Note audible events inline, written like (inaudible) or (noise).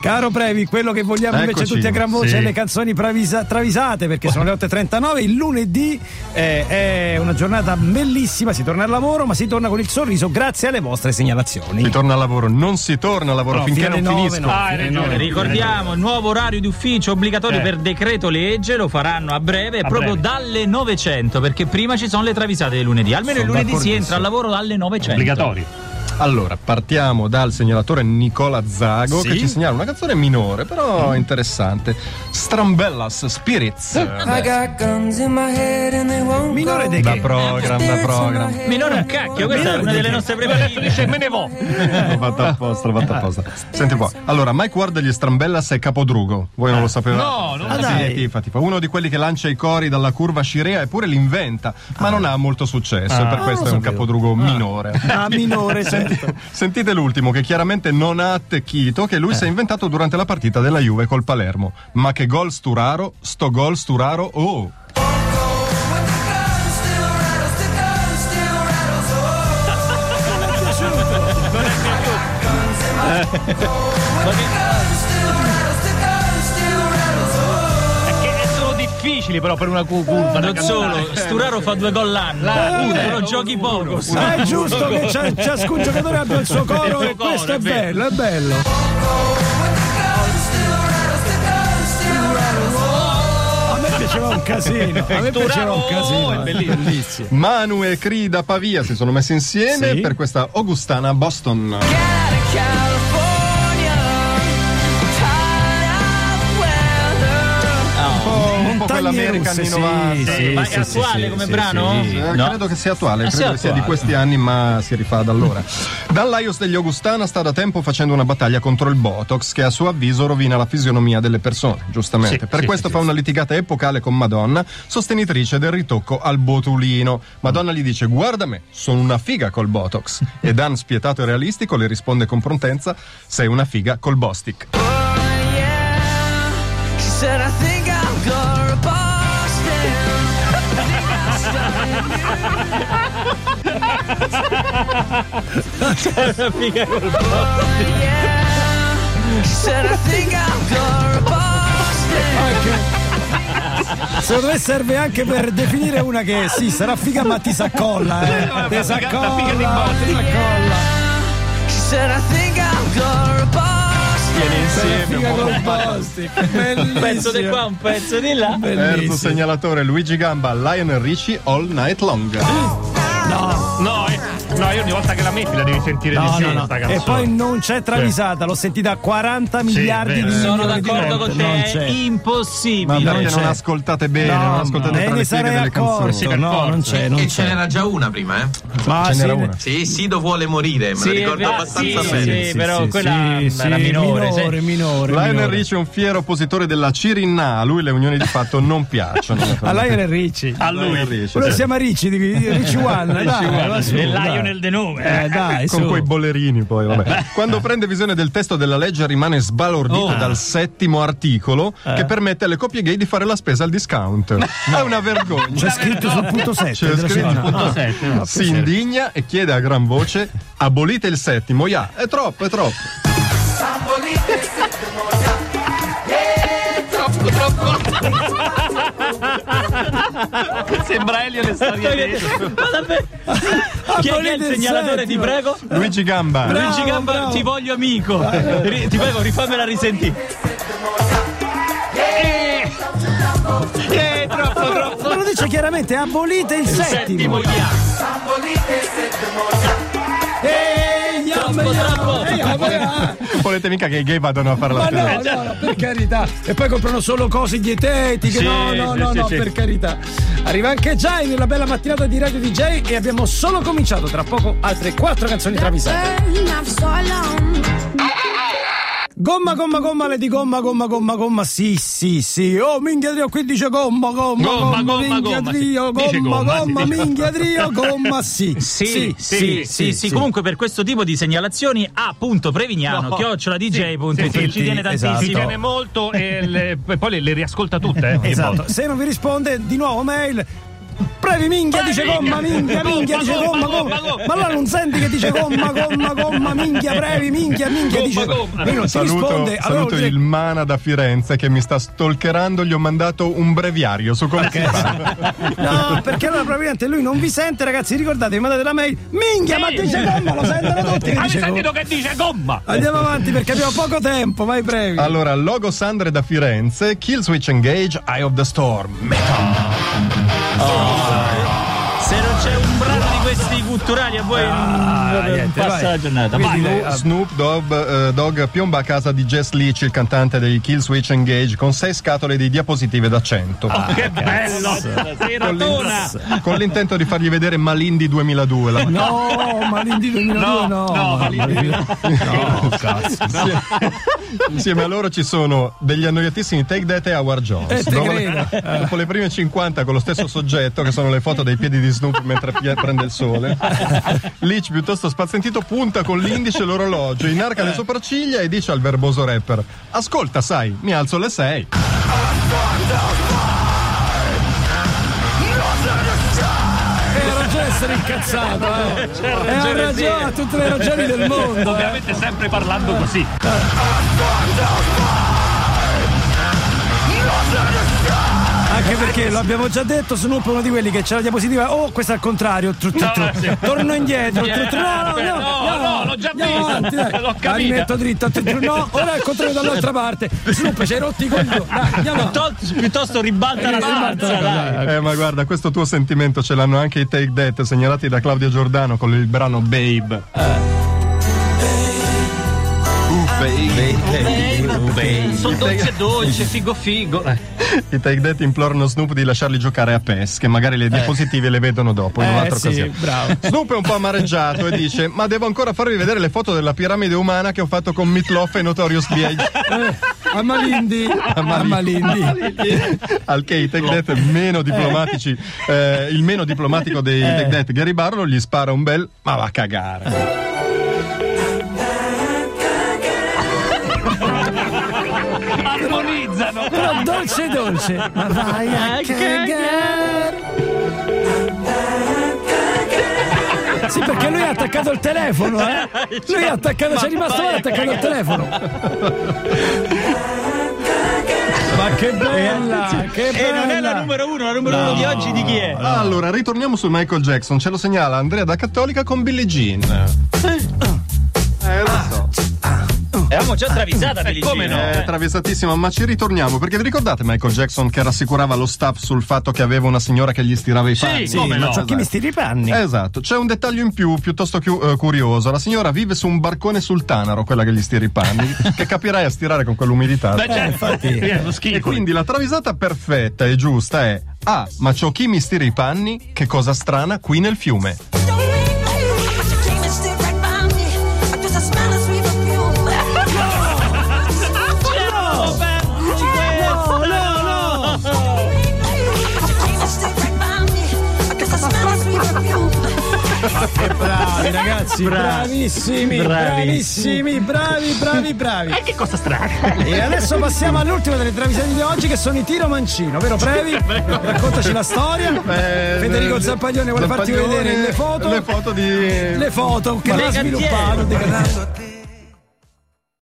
Caro Previ, quello che vogliamo invece Eccoci. tutti a gran voce Sì. è le canzoni pravisa- travisate perché sono le 8.39. Il lunedì eh, è una giornata bellissima, si torna al lavoro, ma si torna con il sorriso grazie alle vostre segnalazioni. Si torna al lavoro, non si torna al lavoro No, finché non alle nove finisco. no. Ah, nove. Ricordiamo il nuovo orario di ufficio obbligatorio Eh. per decreto legge, lo faranno a breve, A proprio breve. dalle 900, perché prima ci sono le travisate del lunedì. Almeno Sono il lunedì si entra al lavoro dalle 900. Obbligatorio. Allora, partiamo dal segnalatore Nicola Zago Sì. che ci segnala una canzone minore, però interessante. Strambellas Spirits. (laughs) I got guns in my head and they won't Minore go. de Da che? program, da program. Minore un cacchio, questa è una delle nostre Adesso preferite. dice me ne vo. (laughs) L'ho fatto apposta, l'ho fatto apposta. Senti po'. Allora, Mike Ward degli Strambellas è Capodrugo. Voi non lo sapevate? No, non Ah, Sì, dai. tifa, tifa. Uno di quelli che lancia i cori dalla curva Scirea eppure li inventa, ma non ha molto successo. e per Ah, questo è lo un sapevo. capodrugo minore. Ah, minore, (laughs) certo. (laughs) Sentite l'ultimo che chiaramente non ha attecchito, che lui si è inventato durante la partita della Juve col Palermo. Ma che gol Sturaro, sto gol Sturaro, oh! Perché (laughs) difficili però per una cu- curva. Non solo, cantare. Sturaro fa due gol l'anno, La- però eh, giochi uno, poco. uno. Ah, è giusto che cia- ciascun giocatore abbia il suo (laughs) coro e questo è è bello, è bello. A me piaceva un casino, a me piaceva un casino. è eh. bellissimo. Manu e Cri da Pavia si sono messi insieme Sì. per questa Augustana Boston. Un po' quella russe, anni sì, 90. sì, Ma sì, è sì, attuale sì, come sì, brano? sì. Eh, No. Credo che sia attuale, Ah, credo sia che sia di attuale. questi anni, ma si rifà da allora. Dall'Aios degli Augustana sta da tempo facendo una battaglia contro il Botox, che a suo avviso rovina la fisionomia delle persone, giustamente. Sì, per sì, questo sì, fa sì, una litigata epocale con Madonna, sostenitrice del ritocco al botulino. Madonna gli dice: Guarda me, sono una figa col Botox. E Dan, spietato e realistico, le risponde con prontenza: Sei una figa col Bostic. She said, Figa col Yeah. She said, I think I'll go to Boston. Secondo me serve anche per definire una che sì, sarà figa ma ti s'accolla, eh. Ti s'accolla, ti s'accolla. Insieme Figa un pezzo di qua, un pezzo di là. Terzo segnalatore Luigi Gamba, Lionel Richie All Night Long. No, eh, no, io ogni volta che la metti la devi sentire di No, sì no, no. sta E canzone. poi non c'è travisata, l'ho sentita 40 miliardi vero. di Sono milioni di d'accordo volte. con te, Non è c'è. Ma impossibile. perché Non ascoltate bene, No, non ascoltate tra ne sarei delle accorto. canzoni. No, non c'è, non E ce c'è. n'era già una prima, eh? Ma Ce sì, n'era ne- una. Sì, Sido vuole morire, me Sì, la è ricordo abbastanza sì, bene. sì, però quella sì, era minore, minore, sì. minore, Lionel. Richie è un fiero oppositore della Cirinna, a lui le unioni di fatto non piacciono. (laughs) A Lionel Ricci. A lui. Lionel Richie, Quello sì. si chiama Ricci, di Ricci One. dai, One, va su, Il dai. Lionel de nome. Eh, dai, con su. quei bollerini poi vabbè. quando prende visione del testo della legge rimane sbalordito Oh. dal settimo articolo Eh. che permette alle coppie gay di fare la spesa al discount (laughs) è una vergogna C'è scritto sul punto 7. C'è scritto sul punto sette, no. si indigna e chiede a gran voce abolite il settimo ya è troppo è troppo Sembra Elio le storie dietro. Ma davvero? Chi è, che è il Abolite il segnalatore, ti settimo. prego? Luigi Gamba Luigi Gamba, bravo. ti voglio amico. Ti prego, rifammela risentire. Eh, eh, troppo, troppo. Ma lo dice chiaramente, abolite il settimo. Settimo ya. Ehi, Troppo, troppo. Ehi, yam, yam. volete mica che i gay vadano a fare la spesa no, no, no, per carità. E poi comprano solo cose dietetiche. Sì, no, no, sì, no, sì, no, sì. per carità. Arriva anche Jai nella bella mattinata di Radio DJ e abbiamo solo cominciato. Tra poco altre quattro canzoni travisate. Gomma, gomma, gomma, le di gomma, gomma, gomma, gomma, sì, sì, sì. Oh, minchia Dio, qui dice gomma, gomma, Gomma, gomma, minchia. Dice gomma, gomma, minchia Dio, gomma, (laughs) sì. Sì sì sì, sì, Comunque, per questo tipo di segnalazioni, a.prevignano, No. chioccioladj.it. Sì, sì, ci tiene esatto. Ci tantissimo. tiene molto e, poi le, riascolta tutte. Eh, Esatto, se non vi risponde, di nuovo mail Previ minchia dice gomma, minchia, minchia dice gomma, gomma. Ma allora non senti che dice gomma, gomma, (laughs) gomma, minchia, previ, minchia, minchia dice gomma. Lui non Saluto, risponde. allora saluto dire- il Mana da Firenze che mi sta stalkerando. Gli ho mandato un breviario su come si fa. (laughs) No, perché allora probabilmente lui non vi sente, ragazzi. Ricordate, mi mandate la mail. Minchia, ma dice gomma, lo sentono tutti. Che Hai dice sentito gomma. che dice gomma? Andiamo avanti perché abbiamo poco tempo, vai brevi. Allora, Logo Sandre da Firenze, Kill Switch Engage, Eye of the Storm. Se culturali a voi non Ah, niente, passa vai. la giornata. Quindi Vai. lei- Ah. Snoop Dogg, eh, Dogg piomba a casa di Jess Leach, il cantante dei Kill Switch Engage, con sei scatole di diapositive da 100. Ah, Che bello! Con l'in- con l'intento di fargli vedere Malindi 2002. La No, ma l'Indy 2002 no. no, ma l'Indy- No, cazzo. Insieme, insieme a loro ci sono degli annoiatissimi Take That e Howard Jones. Eh, dopo, le, dopo le prime 50 con lo stesso soggetto, che sono le foto dei piedi di Snoop mentre pie- prende il sole, (laughs) Leach, piuttosto spazientito, punta con l'indice l'orologio, inarca le sopracciglia e dice al verboso rapper: Ascolta, sai, mi alzo alle 6. E ha ragione essere incazzato, eh. E ha ragione, ha tutte le ragioni del mondo. eh. Ovviamente sempre parlando così. Anche perché lo abbiamo già detto, Snoop è uno di quelli che c'è la diapositiva, oh, questo è al contrario, tru, tru, tru. No, sì. torno indietro, tru, tru, no, no, no, No, no, l'ho già avanti, dai. (laughs) l'ho capita. La rimetto dritta, tru, tru, no, ora è il contrario dall'altra parte. Snoop ci hai rotti i coglioni. Piuttosto, piuttosto ribalta la stanza, dai. Eh, ma guarda, questo tuo sentimento ce l'hanno anche i Take That, segnalati da Claudio Giordano con il brano Babe. Uh, babe. Sono dolce dolce, figo figo. Eh. I Take That implorano Snoop di lasciarli giocare a PES, che magari le diapositive le vedono dopo, in Eh, un'altra sì, occasione. bravo. Snoop è un po' amareggiato e dice: Ma devo ancora farvi vedere le foto della piramide umana che ho fatto con Meatloaf e Notorious B.I.G. A Malindi, a Malindi. Al che i Take That meno diplomatici, eh, il meno diplomatico dei Eh. Take That, Gary Barlow, gli spara un bel ma va a cagare. Però dolce dolce. Ma vai a cagare. Sì, perché lui ha attaccato il telefono, eh? Lui ha attaccato, c'è rimasto male attaccato il telefono. Ma che bella, che bella. E non è la numero uno, la numero uno di oggi di chi è? Allora, ritorniamo su Michael Jackson. Ce lo segnala Andrea da Cattolica con Billie Jean. Eh. Avevamo già travisata Billie come no? È eh. travisatissima, ma ci ritorniamo. Perché vi ricordate Michael Jackson che rassicurava lo staff sul fatto che aveva una signora che gli stirava i panni? Sì, come ma no? c'ho chi mi stiri i panni. Esatto, c'è un dettaglio in più piuttosto chiu- eh, curioso. La signora vive su un barcone sul Tanaro, quella che gli stira i panni, (laughs) che capirai a stirare con quell'umidità. Beh, certo, infatti. (laughs) è E schifo. quindi la travisata perfetta e giusta è: Ah, ma c'ho chi mi stira i panni? Che cosa strana qui nel fiume. Bravi ragazzi, bravissimi, bravissimi, bravi, bravi, bravi. Eh, che cosa strana! E adesso passiamo all'ultima delle travisate di oggi che sono i tiro mancino, vero Previ? Raccontaci la storia. Eh, Federico Zampaglione vuole farti vedere le foto. Le foto di. Le foto che l'ha sviluppato.